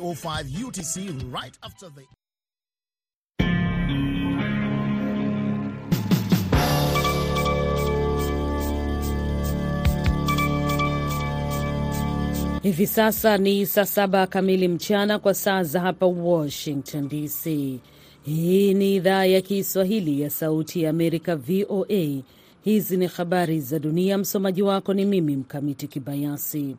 05 UTC right after the Hivi sasa ni saa saba kamili mchana kwa saa za hapa Washington DC. Hii ni idhaa ya Kiswahili ya Sauti ya Amerika, VOA. Hizi ni habari za dunia. Msomaji wako ni mimi Mkamiti Kibayasi.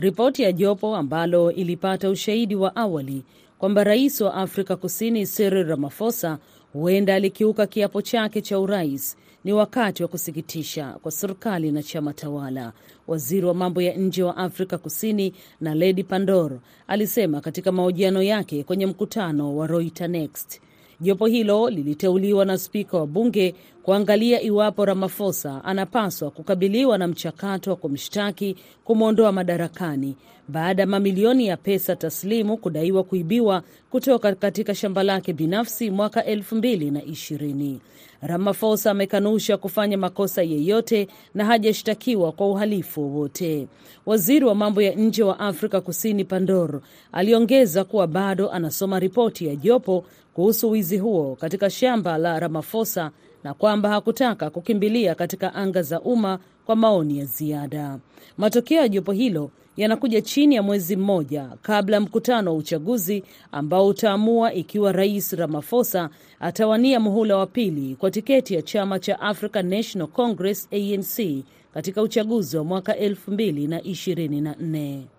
Ripoti ya jopo ambalo ilipata ushahidi wa awali kwamba rais wa Afrika Kusini Cyril Ramaphosa huenda alikiuka kiapo chake cha urais ni wakati wa kusikitisha kwa serikali na chama tawala, waziri wa mambo ya nje wa Afrika Kusini Naledi Pandor alisema katika mahojiano yake kwenye mkutano wa Reuters Next. Jopo hilo liliteuliwa na spika wa bunge kuangalia iwapo Ramaphosa anapaswa kukabiliwa na mchakato wa kumshtaki kumwondoa madarakani baada ya mamilioni ya pesa taslimu kudaiwa kuibiwa kutoka katika shamba lake binafsi mwaka elfu mbili na ishirini. Ramaphosa amekanusha kufanya makosa yeyote na hajashtakiwa kwa uhalifu wowote. Waziri wa mambo ya nje wa Afrika Kusini Pandor aliongeza kuwa bado anasoma ripoti ya jopo kuhusu wizi huo katika shamba la Ramaphosa na kwamba hakutaka kukimbilia katika anga za umma kwa maoni ya ziada. Matokeo ya jopo hilo yanakuja chini ya mwezi mmoja kabla ya mkutano wa uchaguzi ambao utaamua ikiwa Rais Ramaphosa atawania muhula wa pili kwa tiketi ya chama cha African National Congress ANC katika uchaguzi wa mwaka 2024.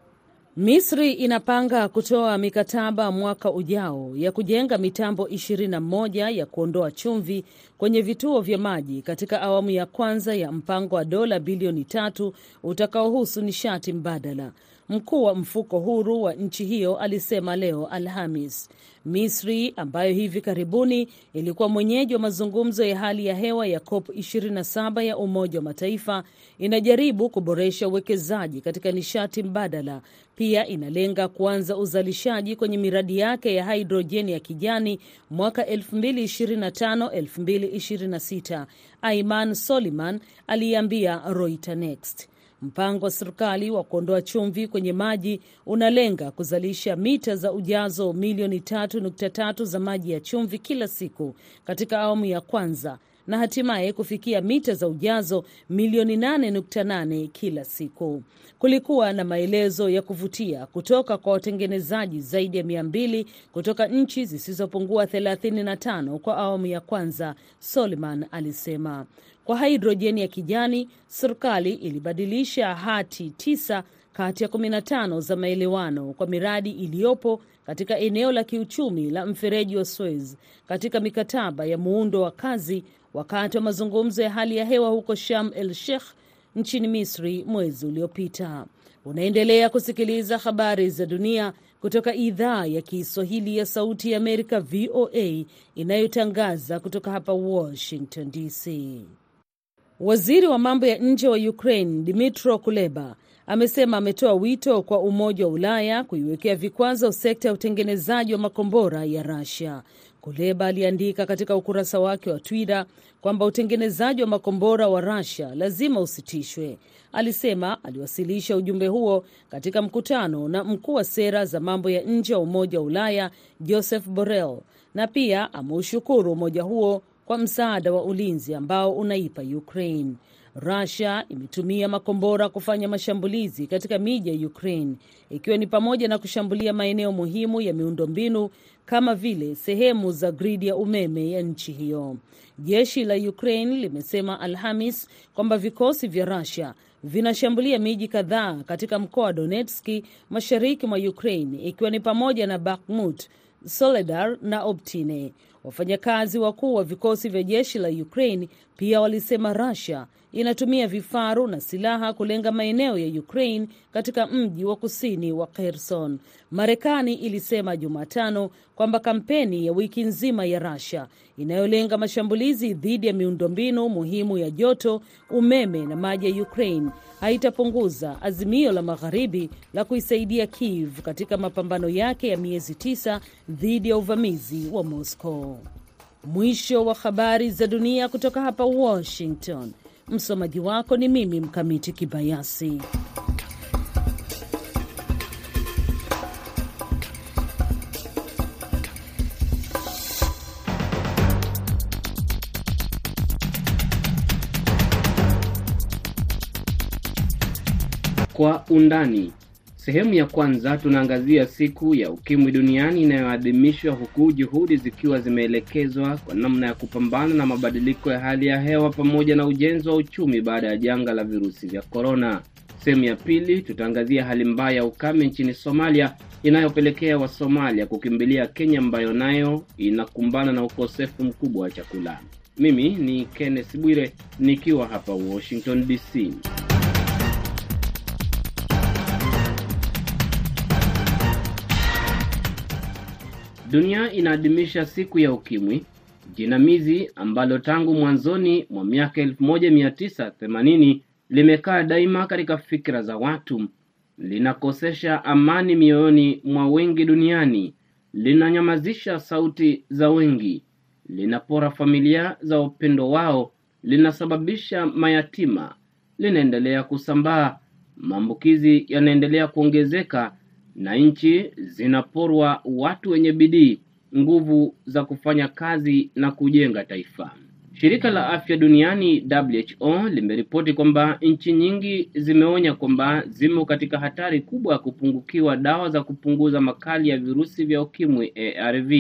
Misri inapanga kutoa mikataba mwaka ujao ya kujenga mitambo 21 ya kuondoa chumvi kwenye vituo vya maji katika awamu ya kwanza ya mpango wa dola bilioni tatu utakaohusu nishati mbadala. Mkuu wa mfuko huru wa nchi hiyo alisema leo Alhamis. Misri ambayo hivi karibuni ilikuwa mwenyeji wa mazungumzo ya hali ya hewa ya COP 27 ya Umoja wa Mataifa inajaribu kuboresha uwekezaji katika nishati mbadala. Pia inalenga kuanza uzalishaji kwenye miradi yake ya hidrojeni ya kijani mwaka 2025-2026. Aiman Soliman aliambia Reuters Next. Mpango wa serikali wa kuondoa chumvi kwenye maji unalenga kuzalisha mita za ujazo milioni 3.3 za maji ya chumvi kila siku. Katika awamu ya kwanza na hatimaye kufikia mita za ujazo milioni 8.8 kila siku. Kulikuwa na maelezo ya kuvutia kutoka kwa watengenezaji zaidi ya mia mbili kutoka nchi zisizopungua 35 kwa awamu ya kwanza, Soliman alisema. Kwa hidrojeni ya kijani, serikali ilibadilisha hati tisa kati ya 15 za maelewano kwa miradi iliyopo katika eneo la kiuchumi la mfereji wa Suez katika mikataba ya muundo wa kazi wakati wa mazungumzo ya hali ya hewa huko Sharm el Sheikh nchini Misri mwezi uliopita. Unaendelea kusikiliza habari za dunia kutoka idhaa ya Kiswahili ya Sauti ya Amerika, VOA, inayotangaza kutoka hapa Washington DC. Waziri wa mambo ya nje wa Ukraine Dmytro Kuleba amesema ametoa wito kwa Umoja wa Ulaya kuiwekea vikwazo sekta ya utengenezaji wa makombora ya Russia. Kuleba aliandika katika ukurasa wake wa Twitter kwamba utengenezaji wa makombora wa Russia lazima usitishwe. Alisema aliwasilisha ujumbe huo katika mkutano na mkuu wa sera za mambo ya nje wa Umoja wa Ulaya Joseph Borrell, na pia ameushukuru umoja huo kwa msaada wa ulinzi ambao unaipa Ukraine. Russia imetumia makombora kufanya mashambulizi katika miji ya Ukraine ikiwa ni pamoja na kushambulia maeneo muhimu ya miundombinu kama vile sehemu za gridi ya umeme ya nchi hiyo. Jeshi la Ukraine limesema Alhamis kwamba vikosi vya Rusia vinashambulia miji kadhaa katika mkoa wa Donetski mashariki mwa Ukraine ikiwa ni pamoja na Bakhmut, Soledar na Optine. Wafanyakazi wakuu wa vikosi vya jeshi la Ukraine pia walisema Russia inatumia vifaru na silaha kulenga maeneo ya Ukraine katika mji wa kusini wa Kherson. Marekani ilisema Jumatano kwamba kampeni ya wiki nzima ya Russia inayolenga mashambulizi dhidi ya miundombinu muhimu ya joto, umeme na maji ya Ukraine haitapunguza azimio la magharibi la kuisaidia Kiev katika mapambano yake ya miezi tisa dhidi ya uvamizi wa Moscow. Mwisho wa habari za dunia kutoka hapa Washington. Msomaji wako ni mimi Mkamiti Kibayasi. Kwa undani Sehemu ya kwanza tunaangazia siku ya ukimwi duniani inayoadhimishwa huku juhudi zikiwa zimeelekezwa kwa namna ya kupambana na mabadiliko ya hali ya hewa pamoja na ujenzi wa uchumi baada ya janga la virusi vya korona. Sehemu ya pili tutaangazia hali mbaya ya ukame nchini Somalia inayopelekea Wasomalia kukimbilia Kenya ambayo nayo inakumbana na ukosefu mkubwa wa chakula. Mimi ni Kenneth Bwire nikiwa hapa Washington DC. Dunia inaadhimisha siku ya ukimwi, jinamizi ambalo tangu mwanzoni mwa miaka 1980 limekaa daima katika fikra za watu, linakosesha amani mioyoni mwa wengi duniani, linanyamazisha sauti za wengi, linapora familia za upendo wao, linasababisha mayatima, linaendelea kusambaa, maambukizi yanaendelea kuongezeka na nchi zinaporwa watu wenye bidii, nguvu za kufanya kazi na kujenga taifa. Shirika la Afya Duniani WHO limeripoti kwamba nchi nyingi zimeonya kwamba zimo katika hatari kubwa ya kupungukiwa dawa za kupunguza makali ya virusi vya ukimwi ARV.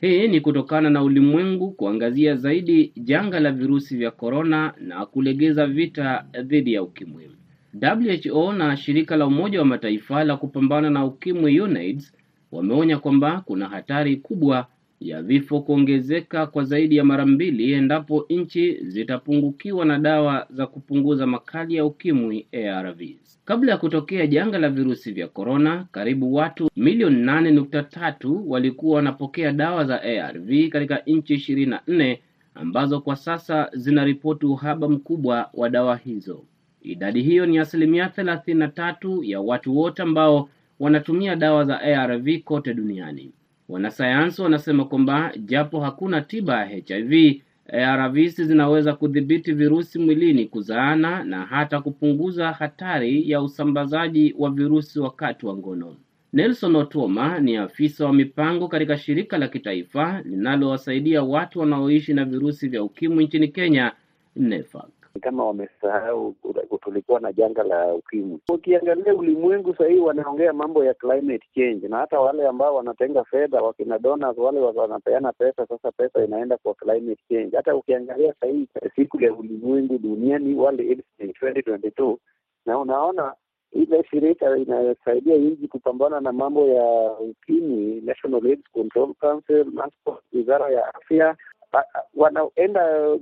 Hii ni kutokana na ulimwengu kuangazia zaidi janga la virusi vya korona na kulegeza vita dhidi ya ukimwi. WHO na shirika la Umoja wa Mataifa la kupambana na ukimwi UNAIDS wameonya kwamba kuna hatari kubwa ya vifo kuongezeka kwa zaidi ya mara mbili endapo nchi zitapungukiwa na dawa za kupunguza makali ya ukimwi ARVs. Kabla ya kutokea janga la virusi vya korona, karibu watu milioni nane nukta tatu walikuwa wanapokea dawa za ARV katika nchi ishirini na nne ambazo kwa sasa zinaripoti uhaba mkubwa wa dawa hizo. Idadi hiyo ni asilimia thelathini na tatu ya watu wote ambao wanatumia dawa za ARV kote duniani. Wanasayansi wanasema kwamba japo hakuna tiba ya HIV, ARVs zinaweza kudhibiti virusi mwilini, kuzaana na hata kupunguza hatari ya usambazaji wa virusi wakati wa ngono. Nelson Otoma ni afisa wa mipango katika shirika la kitaifa linalowasaidia watu wanaoishi na virusi vya ukimwi nchini Kenya, NEFAC. Kama wamesahau tulikuwa na janga la ukimwi. Ukiangalia ulimwengu sahii wanaongea mambo ya climate change, na hata wale ambao wanatenga fedha, wakina donors wale wanapeana pesa, sasa pesa inaenda kwa climate change. Hata ukiangalia sahii siku ya ulimwengu duniani World AIDS Day 2022 na unaona ile shirika inayosaidia nchi kupambana na mambo ya ukimwi, National AIDS Control Council, wizara ya afya wanaenda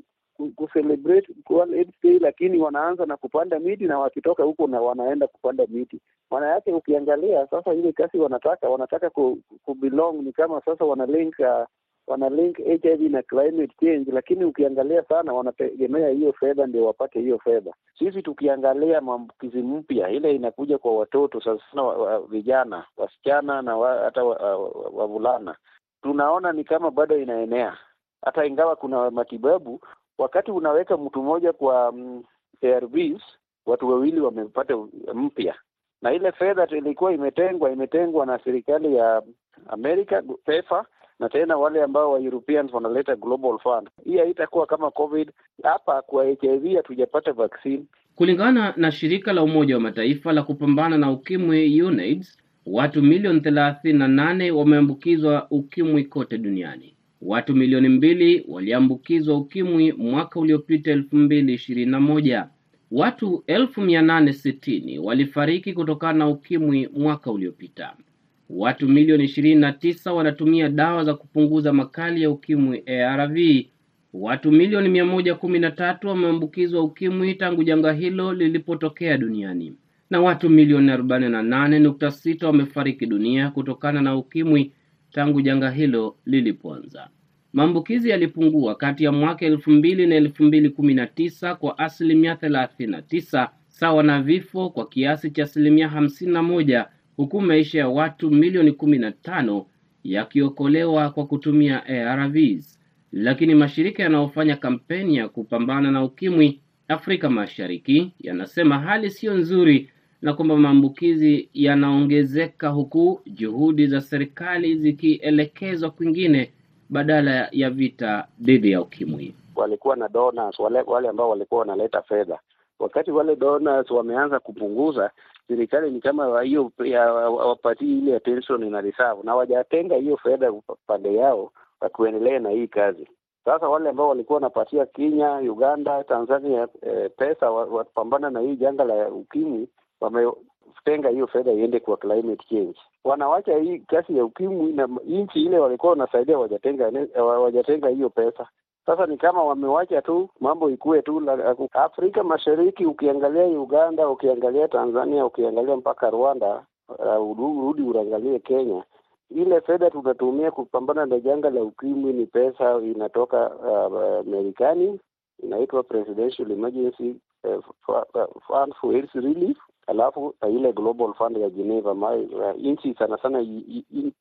kucelebrate World AIDS Day, lakini wanaanza na kupanda miti na wakitoka huko na wanaenda kupanda miti. Maana yake ukiangalia sasa ile kasi wanataka wanataka ku, ni kama sasa wanalink uh, wanalink HIV na climate change, lakini ukiangalia sana wanategemea hiyo fedha ndio wapate hiyo fedha. Sisi tukiangalia maambukizi mpya ile inakuja kwa watoto sasa sana wa, wa, vijana wasichana na wa, hata wavulana wa, wa tunaona ni kama bado inaenea hata ingawa kuna matibabu wakati unaweka mtu mmoja kwa mm, ARVs watu wawili wamepata mpya, na ile fedha ilikuwa imetengwa imetengwa na serikali ya Amerika PEPFAR, na tena wale ambao wa Europeans wanaleta Global Fund. Hii haitakuwa kama COVID. Hapa kwa HIV hatujapata vaccine. Kulingana na shirika la Umoja wa Mataifa la kupambana na ukimwi UNAIDS, watu milioni thelathini na nane wameambukizwa ukimwi kote duniani. Watu milioni mbili waliambukizwa ukimwi mwaka uliopita elfu mbili ishirini na moja. Watu elfu mia nane sitini walifariki kutokana na ukimwi mwaka uliopita. Watu milioni ishirini na tisa wanatumia dawa za kupunguza makali ya ukimwi ARV. Watu milioni mia moja kumi na tatu wameambukizwa ukimwi tangu janga hilo lilipotokea duniani, na watu milioni arobaini na nane nukta sita wamefariki dunia kutokana na ukimwi tangu janga hilo lilipoanza. Maambukizi yalipungua kati ya mwaka elfu mbili na elfu mbili kumi na tisa kwa asilimia thelathini na tisa sawa na vifo kwa kiasi cha asilimia hamsini na moja huku maisha ya watu milioni kumi na tano yakiokolewa kwa kutumia ARVs. Lakini mashirika yanayofanya kampeni ya kupambana na ukimwi Afrika Mashariki yanasema hali siyo nzuri na kwamba maambukizi yanaongezeka huku juhudi za serikali zikielekezwa kwingine badala ya vita dhidi ya ukimwi. Walikuwa na donors wale, wale ambao walikuwa wanaleta fedha. Wakati wale donors wameanza kupunguza, serikali ni kama hiyo wapatii ile attention na reserve, na wajatenga hiyo fedha pande yao wakuendelea na hii kazi. Sasa wale ambao walikuwa wanapatia Kenya, Uganda, Tanzania eh, pesa wapambana na hii janga la ukimwi wametenga hiyo fedha iende kwa climate change. Wanawacha hii kasi ya ukimwi na nchi ile walikuwa wanasaidia wajatenga hiyo pesa. Sasa ni kama wamewacha tu mambo ikue tu Afrika Mashariki. Ukiangalia Uganda, ukiangalia Tanzania, ukiangalia mpaka Rwanda, uh, urudi uangalie Kenya, ile fedha tunatumia kupambana na janga la ukimwi ni pesa inatoka uh, Marekani, inaitwa Presidential Emergency uh, Fund for AIDS Relief, alafu uh, ile Global Fund ya Geneva. Uh, nchi sana sana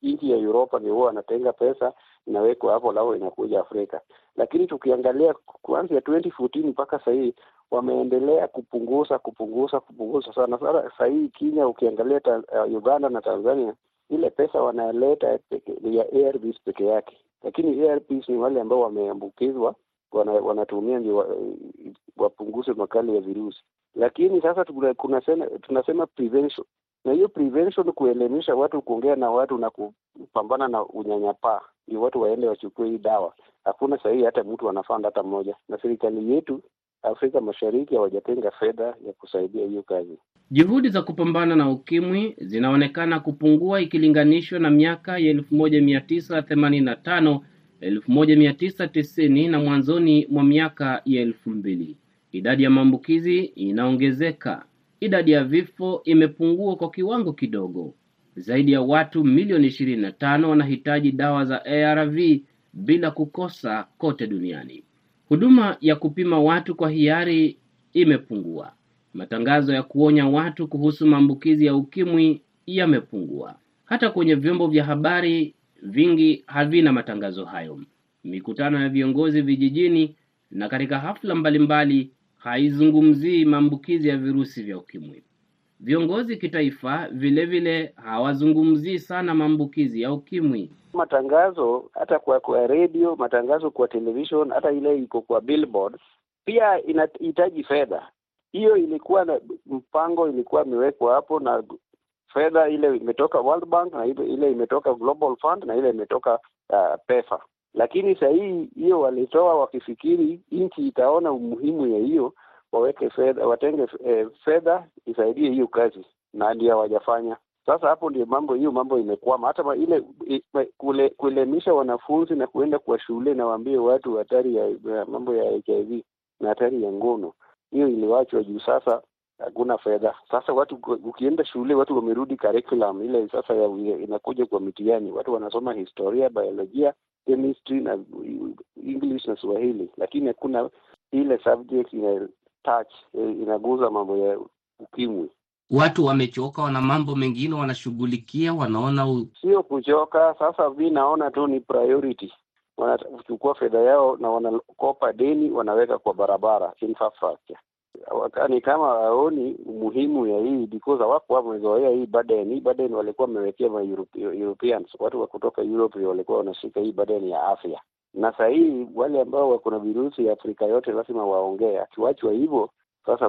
nchi ya Europa ndio huwa wanatenga pesa inawekwa hapo, lao inakuja Afrika. Lakini tukiangalia kuanzia 2014 mpaka sahii wameendelea kupunguza kupunguza kupunguza sana sana. Sahii Kenya ukiangalia uh, Uganda na Tanzania ile pesa wanaleta ya ARVs peke yake, lakini ARVs ni wale ambao wameambukizwa wana, wanatumia ndio wapunguze makali ya virusi. Lakini sasa tunasema, tunasema prevention, na hiyo prevention kuelimisha watu, kuongea na watu na kupambana na unyanyapaa, ndio watu waende wachukue hii dawa. Hakuna sahii hata mtu anafanda hata mmoja, na serikali yetu Afrika Mashariki hawajatenga fedha ya kusaidia hiyo kazi. Juhudi za kupambana na ukimwi zinaonekana kupungua ikilinganishwa na miaka ya elfu moja mia tisa themanini na tano elfu moja mia tisa tisini na mwanzoni mwa miaka ya elfu mbili. Idadi ya maambukizi inaongezeka, idadi ya vifo imepungua kwa kiwango kidogo. Zaidi ya watu milioni ishirini na tano wanahitaji dawa za ARV bila kukosa kote duniani. Huduma ya kupima watu kwa hiari imepungua. Matangazo ya kuonya watu kuhusu maambukizi ya ukimwi yamepungua. Hata kwenye vyombo vya habari vingi havina matangazo hayo. Mikutano ya viongozi vijijini na katika hafla mbalimbali haizungumzii maambukizi ya virusi vya ukimwi. Viongozi kitaifa vilevile hawazungumzii sana maambukizi ya ukimwi. Matangazo hata kwa kwa radio, matangazo kwa television, hata ile iko kwa billboard pia inahitaji fedha. Hiyo ilikuwa na mpango, ilikuwa imewekwa hapo na fedha ile imetoka World Bank na ile, ile imetoka Global Fund na ile imetoka uh, PEFA. Lakini saa hii hiyo walitoa wakifikiri nchi itaona umuhimu ya hiyo, waweke fedha, watenge eh, fedha isaidie hiyo kazi, na ndio hawajafanya. Sasa hapo ndio mambo hiyo mambo imekwama. Hata ile kule kuelimisha wanafunzi na kuenda kwa shule na waambie watu hatari ya, mambo ya HIV na hatari ya ngono, hiyo iliwachwa juu. Sasa hakuna fedha. Sasa watu ukienda shule, watu wamerudi curriculum ile sasa ya, inakuja kwa mitihani, watu wanasoma historia, biolojia, chemistry na English na Swahili, lakini hakuna ile subject ina touch inaguza mambo ya ukimwi. Watu wamechoka, wana mambo mengine wanashughulikia, wanaona u... sio kuchoka. Sasa mi naona tu ni priority, wanachukua fedha yao na wanakopa deni, wanaweka kwa barabara infrastructure. Ni kama waoni umuhimu ya hii because hawako wamezoea hii burden. Hii walikuwa wamewekea ma Europeans, watu wa kutoka Europe walikuwa wanashika hii burden ya afya, na saa hii wale ambao wako na virusi ya Afrika yote lazima waongee. Akiwachwa hivyo sasa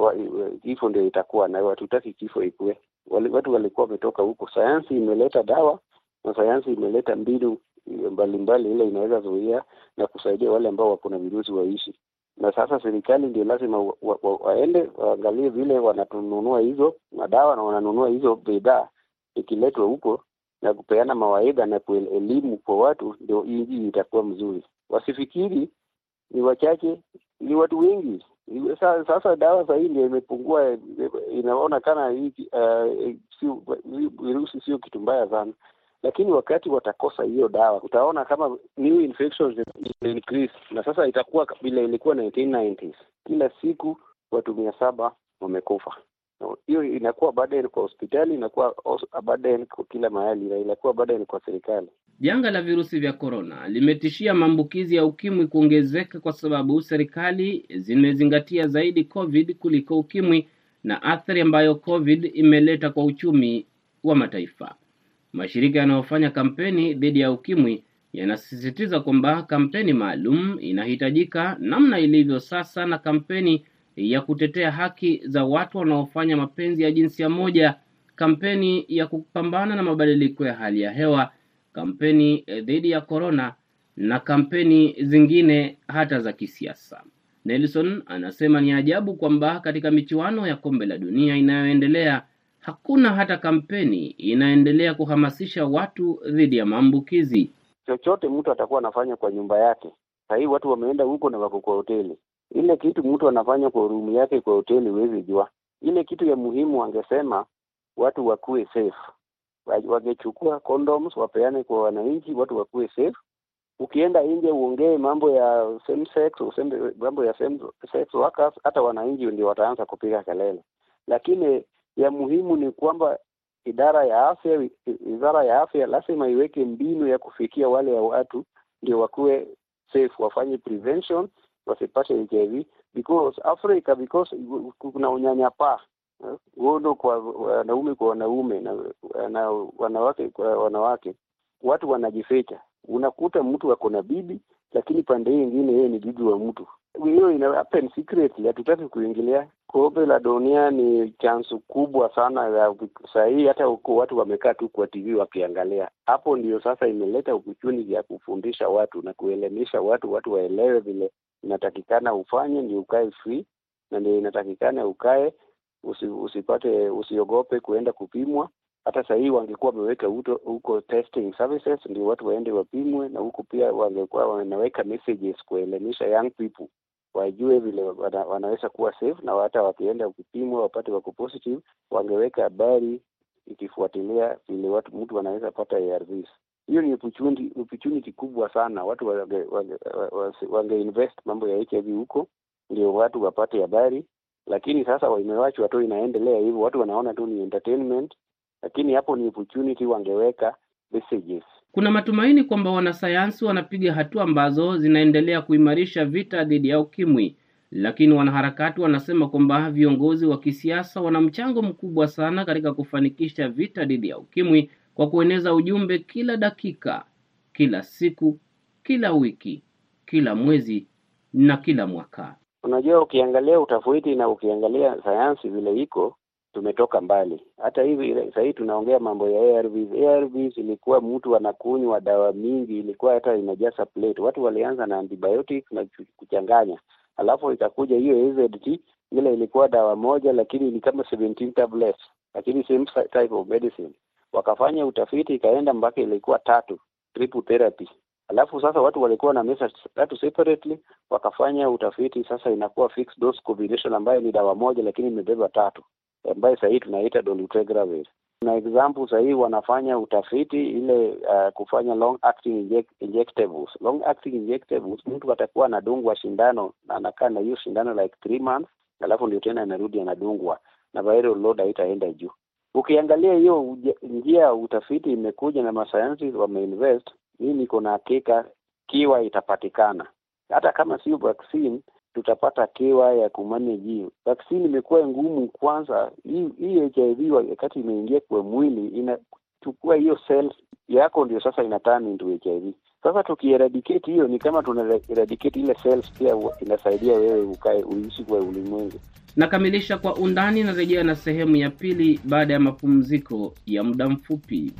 kifo ndio itakuwa na hatutaki kifo ikue. Watu walikuwa wametoka huko, sayansi imeleta dawa na sayansi imeleta mbinu mbalimbali ile inaweza zuia na kusaidia wale ambao wako na virusi waishi. Na sasa serikali ndio lazima wa, wa, wa, waende waangalie vile wanatununua hizo madawa na wananunua hizo bidhaa ikiletwa huko na kupeana mawaidha na elimu kwa watu, ndio nchi itakuwa mzuri. Wasifikiri ni wachache, ni watu wengi. Sasa dawa sahii ndio imepungua, inaonekana hii uh, virusi sio kitu mbaya sana, lakini wakati watakosa hiyo dawa, utaona kama new infections increase, na sasa itakuwa vile ilikuwa 1990s, kila siku watu mia saba wamekufa. Hiyo inakuwa burden kwa hospitali, inakuwa burden kwa kila mahali, na inakuwa burden kwa serikali. Janga la virusi vya korona limetishia maambukizi ya ukimwi kuongezeka kwa sababu serikali zimezingatia zaidi COVID kuliko ukimwi na athari ambayo COVID imeleta kwa uchumi wa mataifa. Mashirika yanayofanya kampeni dhidi ya ukimwi yanasisitiza kwamba kampeni maalum inahitajika namna ilivyo sasa, na kampeni ya kutetea haki za watu wanaofanya mapenzi ya jinsia moja kampeni ya kupambana na mabadiliko ya hali ya hewa, kampeni dhidi ya korona na kampeni zingine hata za kisiasa. Nelson anasema ni ajabu kwamba katika michuano ya kombe la dunia inayoendelea hakuna hata kampeni inaendelea kuhamasisha watu dhidi ya maambukizi. Chochote mtu atakuwa anafanya kwa nyumba yake. Sahii watu wameenda huko na wako kwa hoteli. Ile kitu mtu anafanya kwa rumu yake kwa hoteli huwezi jua. Ile kitu ya muhimu wangesema watu wakuwe safe, wangechukua condoms wapeane kwa wananchi, watu wakuwe safe. Ukienda nje uongee mambo ya same sex, mambo ya same sex workers, hata wananchi ndio wataanza kupiga kelele. Lakini ya muhimu ni kwamba idara ya afya, wizara ya afya lazima iweke mbinu ya kufikia wale ya watu ndio wakuwe safe, wafanye prevention wasipate HIV because Africa because kuna unyanyapaa ngono kwa wanaume kwa wanaume na, na wanawake kwa wanawake, watu wanajificha. Unakuta mtu ako na bibi, lakini pande hii ingine yeye ni bibi wa mtu. Hiyo ina happen secretly, hatutaki kuingilia. Kombe la dunia ni chansu kubwa sana ya sahii, hata huko watu wamekaa tu kwa TV wakiangalia. Hapo ndio sasa imeleta opportunity ya kufundisha watu na kuelimisha watu, watu waelewe vile inatakikana ufanye ndio ukae free, na ndio inatakikana ukae usi, usipate usiogope kuenda kupimwa. Hata sahii wangekuwa wameweka huko testing services ndio watu waende wapimwe, na huko pia wangekuwa wanaweka messages kuelimisha young people wajue vile wana, wanaweza kuwa safe, na hata wakienda kupimwa wapate wako positive, wangeweka habari ikifuatilia vile watu mtu anaweza pata ARVs. Hiyo ni opportunity, opportunity kubwa sana. Watu wange, wange, wange invest mambo ya HIV huko ndio watu wapate habari, lakini sasa wamewachwa tu inaendelea hivyo, watu wanaona tu ni entertainment, lakini hapo ni opportunity, wangeweka messages. Kuna matumaini kwamba wanasayansi wanapiga hatua ambazo zinaendelea kuimarisha vita dhidi ya ukimwi, lakini wanaharakati wanasema kwamba viongozi wa kisiasa wana mchango mkubwa sana katika kufanikisha vita dhidi ya ukimwi kwa kueneza ujumbe kila dakika, kila siku, kila wiki, kila mwezi na kila mwaka. Unajua, ukiangalia utafiti na ukiangalia sayansi vile iko, tumetoka mbali. Hata hivi sahii tunaongea mambo ya ARVs. ARVs ilikuwa mtu anakunywa dawa mingi, ilikuwa hata inajaza plate. Watu walianza na antibiotics na kuchanganya, alafu ikakuja hiyo AZT, ile ilikuwa dawa moja, lakini ni kama 17 tablets, lakini same type of medicine. Wakafanya utafiti ikaenda mpaka ilikuwa tatu, triple therapy. Alafu sasa watu walikuwa na meza tatu separately, wakafanya utafiti sasa inakuwa fixed dose combination ambayo ni dawa moja lakini imebeba tatu, ambayo sahii tunaita dolutegravir. Na example sahii wanafanya utafiti ile uh, kufanya long acting inject, injectables. Long acting injectables, mtu atakuwa anadungwa shindano na anakaa na hiyo shindano like three months, alafu ndio tena anarudi anadungwa na viral load haitaenda juu. Ukiangalia hiyo njia ya utafiti imekuja na masayansi wameinvest mimi niko na hakika kiwa itapatikana, hata kama sio vaccine tutapata kiwa ya kumanage hiyo. vaksini. imekuwa ngumu. Kwanza hii HIV wakati imeingia kwa mwili inachukua hiyo cells yako, ndio sasa inaturn into HIV. Sasa tukieradicate hiyo, ni kama tuna eradicate ile cells, pia inasaidia wewe ukae uishi kwa ulimwengu. Nakamilisha kwa undani na rejea na sehemu ya pili baada ya mapumziko ya muda mfupi.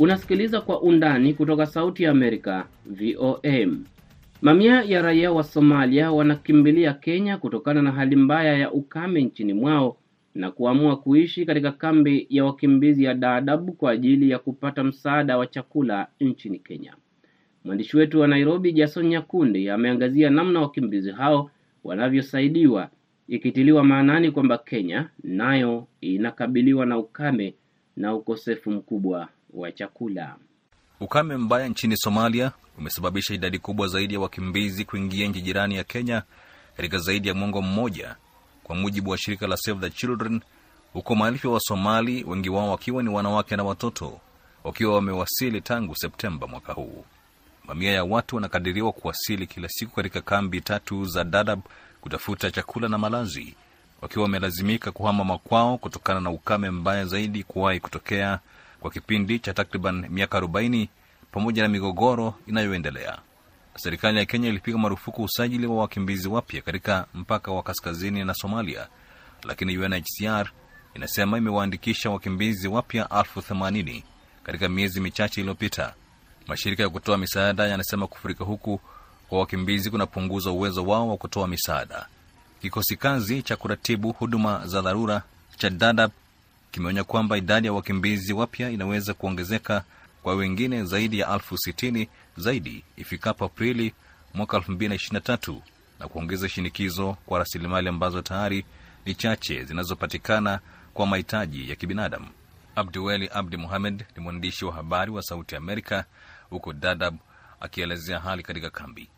Unasikiliza kwa undani kutoka Sauti ya Amerika, VOM. Mamia ya raia wa Somalia wanakimbilia Kenya kutokana na hali mbaya ya ukame nchini mwao na kuamua kuishi katika kambi ya wakimbizi ya Dadaab kwa ajili ya kupata msaada wa chakula nchini Kenya. Mwandishi wetu wa Nairobi, Jason Nyakundi, ameangazia namna wakimbizi hao wanavyosaidiwa, ikitiliwa maanani kwamba Kenya nayo inakabiliwa na ukame na ukosefu mkubwa wa chakula. Ukame mbaya nchini Somalia umesababisha idadi kubwa zaidi ya wakimbizi kuingia nchi jirani ya Kenya katika zaidi ya mwongo mmoja, kwa mujibu wa shirika la Save the Children, huko maelfu ya Wasomali, wengi wao wakiwa ni wanawake na watoto, wakiwa wamewasili tangu Septemba mwaka huu. Mamia ya watu wanakadiriwa kuwasili kila siku katika kambi tatu za Dadaab kutafuta chakula na malazi, wakiwa wamelazimika kuhama makwao kutokana na ukame mbaya zaidi kuwahi kutokea kwa kipindi cha takriban miaka 40 pamoja na migogoro inayoendelea. serikali ya Kenya ilipiga marufuku usajili wa wakimbizi wapya katika mpaka wa kaskazini na Somalia, lakini UNHCR inasema imewaandikisha wakimbizi wapya elfu themanini katika miezi michache iliyopita. Mashirika ya kutoa misaada yanasema kufurika huku kwa wakimbizi kunapunguza uwezo wao wa kutoa misaada. Kikosi kazi cha kuratibu huduma za dharura cha Dadaab kimeonya kwamba idadi ya wakimbizi wapya inaweza kuongezeka kwa wengine zaidi ya elfu sitini zaidi ifikapo Aprili mwaka 2023 na kuongeza shinikizo kwa rasilimali ambazo tayari ni chache zinazopatikana kwa mahitaji ya kibinadamu. Abduweli Abdi Muhamed ni mwandishi wa habari wa Sauti Amerika huko Dadab akielezea hali katika kambi.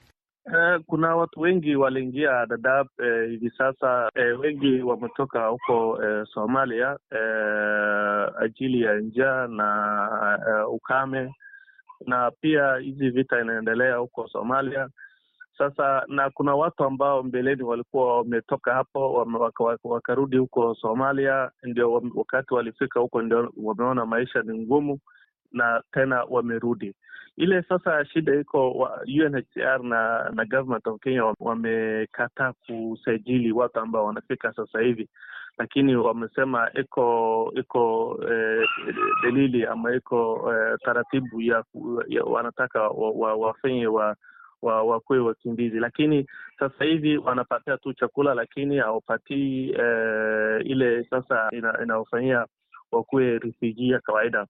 Uh, kuna watu wengi waliingia Dadaab uh, hivi sasa uh, wengi wametoka huko uh, Somalia uh, ajili ya njaa na uh, ukame na pia hizi vita inaendelea huko Somalia. Sasa, na kuna watu ambao mbeleni walikuwa wametoka hapo waka, waka, wakarudi huko Somalia, ndio wakati walifika huko ndio wameona maisha ni ngumu na tena wamerudi ile sasa shida iko UNHCR na na government of Kenya wamekataa kusajili watu ambao wanafika sasa hivi, lakini wamesema iko iko eh, dalili ama iko eh, taratibu ya, ya wanataka wafanye wa, wa wakuwe wakimbizi, lakini sasa hivi wanapatia tu chakula, lakini hawapatii eh, ile sasa inaofanyia ina wakuwe refugee ya kawaida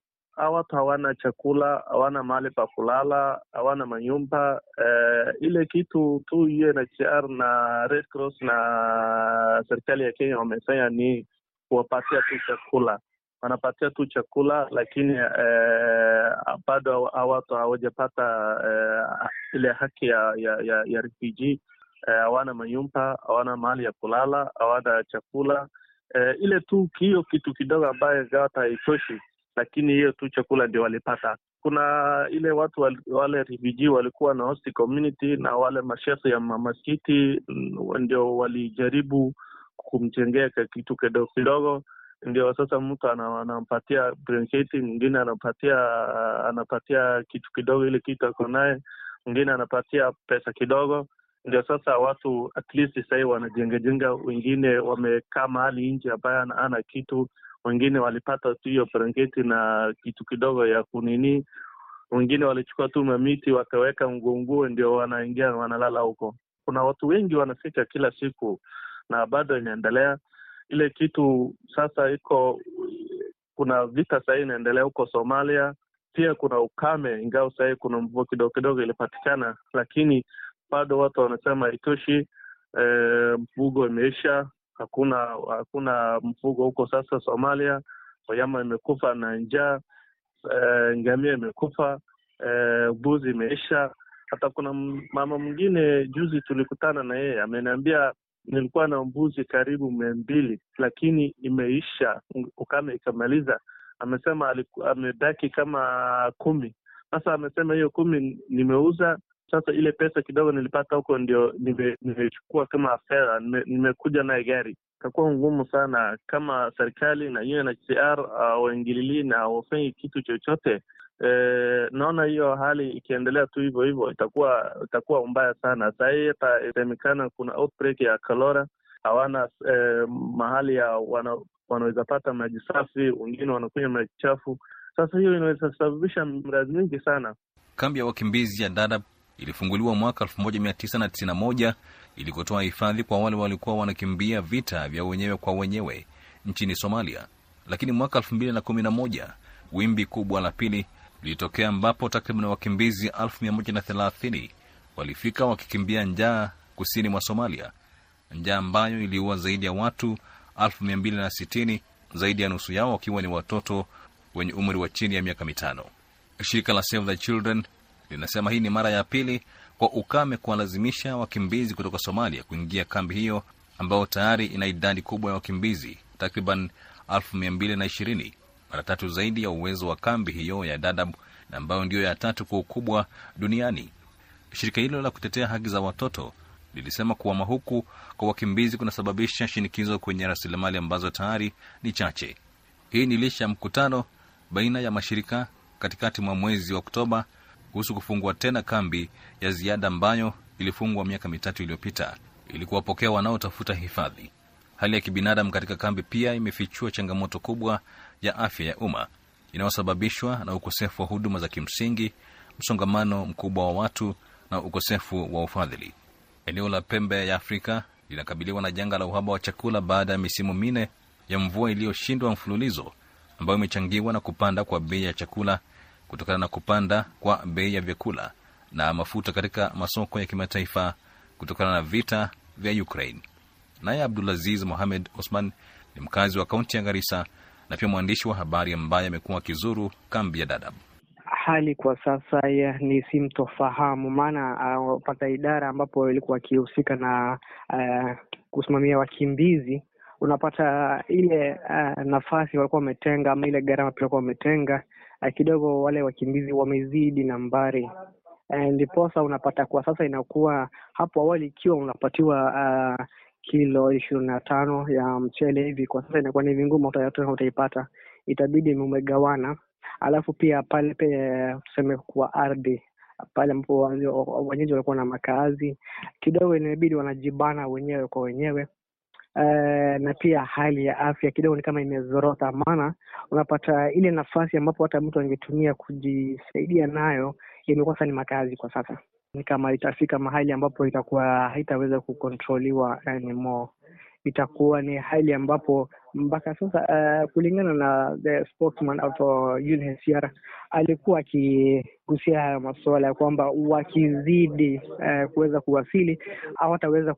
watu hawana chakula, hawana mahali pa kulala, hawana manyumba. Eh, ile kitu tu UNHCR na Red Cross na serikali ya Kenya wamefanya ni kuwapatia tu chakula, wanapatia tu chakula, lakini eh, bado watu hawajapata eh, ile haki ya ya, ya, ya refugee. Hawana eh, manyumba, hawana mahali ya kulala, hawana chakula eh, ile tu hiyo kitu kidogo ambayo gawata haitoshi lakini hiyo tu chakula ndio walipata. Kuna ile watu wale, refugee walikuwa na host community na wale mashefu ya mamaskiti ndio walijaribu kumjengea kitu kidogo kidogo, ndio sasa mtu anampatia blanketi, mwingine anapatia anapatia kitu kidogo, ile kitu ako naye, mwingine anapatia pesa kidogo, ndio sasa watu at least sahii wanajengajenga. Wengine wamekaa mahali nje ambaye ana kitu wengine walipata tu hiyo blanketi na kitu kidogo ya kunini. Wengine walichukua tu mamiti wakaweka nguonguo, ndio wanaingia wanalala huko. Kuna watu wengi wanafika kila siku na bado inaendelea ile kitu. Sasa iko kuna vita sahii inaendelea huko Somalia, pia kuna ukame, ingawa sahii kuna mvua kidogo kidogo ilipatikana, lakini bado watu wanasema haitoshi. E, mfugo imeisha hakuna hakuna mfugo huko sasa Somalia. Wanyama imekufa na njaa, e, ngamia imekufa, mbuzi e, imeisha. Hata kuna mama mwingine juzi tulikutana na yeye ameniambia, nilikuwa na mbuzi karibu mia mbili lakini imeisha, ukame ikamaliza. Amesema amebaki kama kumi. Sasa amesema hiyo kumi nimeuza sasa ile pesa kidogo nilipata huko ndio nimechukua kama fedha, nimekuja naye gari. Itakuwa ngumu sana kama serikali na UNHCR waingililii na wafanyi kitu chochote. E, naona hiyo hali ikiendelea tu hivyo hivyo itakuwa itakuwa mbaya sana. Sahii hata itasemekana kuna outbreak ya kalora, hawana e, mahali ya wana, wanaweza pata maji safi, wengine wanakunywa maji chafu. Sasa hiyo inaweza sababisha mradhi mingi sana. Kambi ya wakimbizi ya Dadaab ilifunguliwa mwaka 1991 ili kutoa hifadhi kwa wale walikuwa wanakimbia vita vya wenyewe kwa wenyewe nchini Somalia. Lakini mwaka 2011 wimbi kubwa la pili lilitokea ambapo takriban wakimbizi 1130 walifika wakikimbia njaa kusini mwa Somalia, njaa ambayo iliua zaidi ya watu 1260, zaidi ya nusu yao wakiwa ni watoto wenye umri wa chini ya miaka mitano. Shirika la Save the Children linasema hii ni mara ya pili kwa ukame kuwalazimisha wakimbizi kutoka Somalia kuingia kambi hiyo ambayo tayari ina idadi kubwa ya wakimbizi takriban elfu mia mbili na ishirini, mara tatu zaidi ya uwezo wa kambi hiyo ya Dadaab na ambayo ndiyo ya tatu kwa ukubwa duniani. Shirika hilo la kutetea haki za watoto lilisema kuhama huku kwa wakimbizi kunasababisha shinikizo kwenye rasilimali ambazo tayari ni chache. Hii ni licha ya mkutano baina ya mashirika katikati mwa mwezi wa Oktoba kuhusu kufungua tena kambi ya ziada ambayo ilifungwa miaka mitatu iliyopita ili kuwapokea wanaotafuta hifadhi. Hali ya kibinadamu katika kambi pia imefichua changamoto kubwa ya afya ya umma inayosababishwa na ukosefu wa huduma za kimsingi, msongamano mkubwa wa watu na ukosefu wa ufadhili. Eneo la pembe ya Afrika linakabiliwa na janga la uhaba wa chakula baada ya misimu minne ya mvua iliyoshindwa mfululizo, ambayo imechangiwa na kupanda kwa bei ya chakula kutokana na kupanda kwa bei ya vyakula na mafuta katika masoko ya kimataifa kutokana na vita vya Ukraine. Naye Abdulaziz Mohamed Osman ni mkazi wa kaunti ya Garissa na pia mwandishi wa habari ambaye amekuwa akizuru kambi ya Dadaab. Hali kwa sasa ya ni simtofahamu, maana uh, idara ambapo ilikuwa akihusika na uh, kusimamia wakimbizi, unapata ile uh, nafasi walikuwa wametenga ama ile gharama pia walikuwa wametenga uh, kidogo, wale wakimbizi wamezidi nambari ndiposa unapata kwa sasa inakuwa hapo awali ikiwa unapatiwa uh, kilo ishirini na tano ya mchele hivi, kwa sasa inakuwa ni vingumu utaipata, itabidi umegawana. Alafu pia pale pe, tuseme kwa ardhi pale ambapo wenyeji walikuwa na makaazi kidogo, inabidi wanajibana wenyewe kwa wenyewe. Uh, na pia hali ya afya kidogo ni kama imezorota, maana unapata ile nafasi ambapo hata mtu angetumia kujisaidia nayo imekuwa ni makazi kwa sasa ni kama itafika mahali ambapo itakuwa haitaweza kukontroliwa anymore. Itakuwa ni hali ambapo mpaka sasa uh, kulingana na the spokesman of UNHCR alikuwa akigusia haya masuala ya kwamba wakizidi uh, kuweza kuwasili hawataweza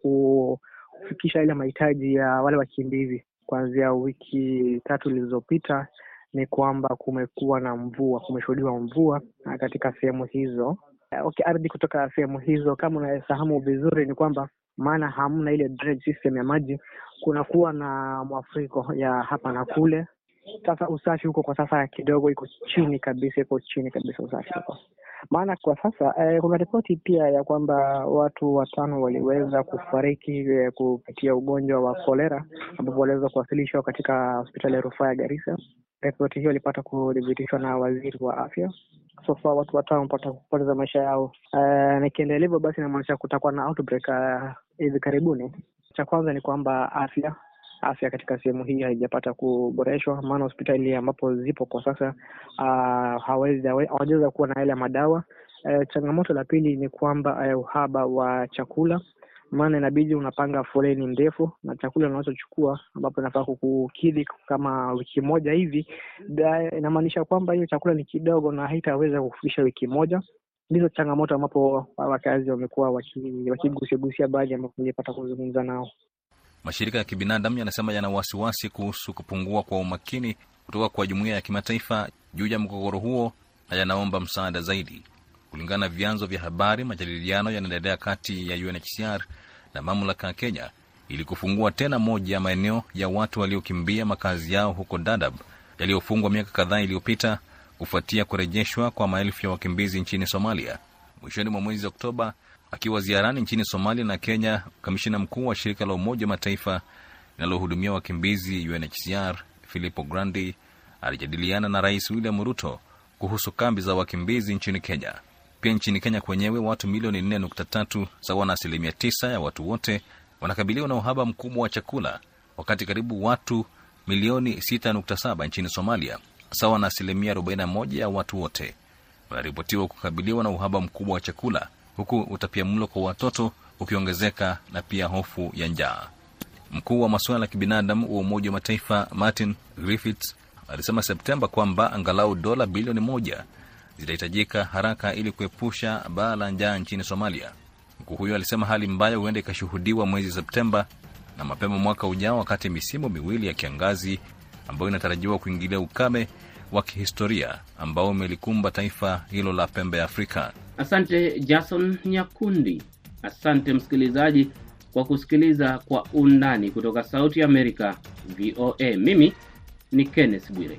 kufikisha ile mahitaji ya wale wakimbizi. Kuanzia wiki tatu zilizopita ni kwamba kumekuwa na mvua, kumeshuhudiwa mvua katika sehemu hizo Okay, ardhi kutoka sehemu hizo, kama unafahamu vizuri, ni kwamba maana hamna ile drainage system ya maji, kunakuwa na mafuriko ya hapa na kule. Sasa usafi huko kwa sasa kidogo iko chini kabisa, iko chini kabisa usafi huko, maana kwa sasa eh, kuna ripoti pia ya kwamba watu watano waliweza kufariki eh, kupitia ugonjwa wa kolera, ambapo waliweza kuwasilishwa katika hospitali ya rufaa ya Garissa. Ripoti hiyo ilipata kudhibitishwa na waziri wa afya. So watu watano wamepata kupoteza maisha yao. Eh, nikiendelea hivyo basi inamaanisha kutakuwa na outbreak hivi uh, karibuni. Cha kwanza ni kwamba afya afya katika sehemu hii haijapata kuboreshwa, maana hospitali ambapo zipo kwa sasa uh, hawajaweza kuwa na yale madawa. Uh, changamoto la pili ni kwamba uh, uhaba wa chakula maana inabidi unapanga foleni ndefu na chakula unachochukua ambapo inafaa kukukidhi kama wiki moja hivi, inamaanisha kwamba hiyo chakula ni kidogo na haitaweza kufikisha wiki moja. Ndizo changamoto ambapo wakazi wamekuwa wakigusiagusia baadhi ambapo nilipata kuzungumza nao. Mashirika ya kibinadamu yanasema yana wasiwasi kuhusu kupungua kwa umakini kutoka kwa jumuiya ya kimataifa juu ya mgogoro huo na yanaomba msaada zaidi. Kulingana na vyanzo vya habari, majadiliano yanaendelea kati ya UNHCR na mamlaka ya Kenya ili kufungua tena moja ya maeneo ya watu waliokimbia makazi yao huko Dadaab yaliyofungwa miaka kadhaa iliyopita kufuatia kurejeshwa kwa maelfu ya wakimbizi nchini Somalia. Mwishoni mwa mwezi Oktoba, akiwa ziarani nchini Somalia na Kenya, kamishina mkuu wa shirika la Umoja wa Mataifa linalohudumia wakimbizi UNHCR Filippo Grandi alijadiliana na Rais William Ruto kuhusu kambi za wakimbizi nchini Kenya. Pia nchini Kenya kwenyewe watu milioni 4.3 sawa na asilimia 9 ya watu wote wanakabiliwa na uhaba mkubwa wa chakula, wakati karibu watu milioni 6.7 nchini Somalia sawa na asilimia 41 ya watu wote wanaripotiwa kukabiliwa na uhaba mkubwa wa chakula, huku utapiamlo kwa watoto ukiongezeka na pia hofu ya njaa. Mkuu wa masuala ya kibinadamu wa Umoja wa Mataifa Martin Griffiths alisema Septemba kwamba angalau dola bilioni moja zitahitajika haraka ili kuepusha baa la njaa nchini Somalia. Mkuu huyo alisema hali mbaya huenda ikashuhudiwa mwezi Septemba na mapema mwaka ujao, wakati misimu miwili ya kiangazi ambayo inatarajiwa kuingilia ukame wa kihistoria ambao umelikumba taifa hilo la pembe ya Afrika. Asante Jason Nyakundi. Asante msikilizaji kwa kusikiliza Kwa Undani kutoka Sauti ya Amerika, VOA. Mimi ni Kenneth Bwire.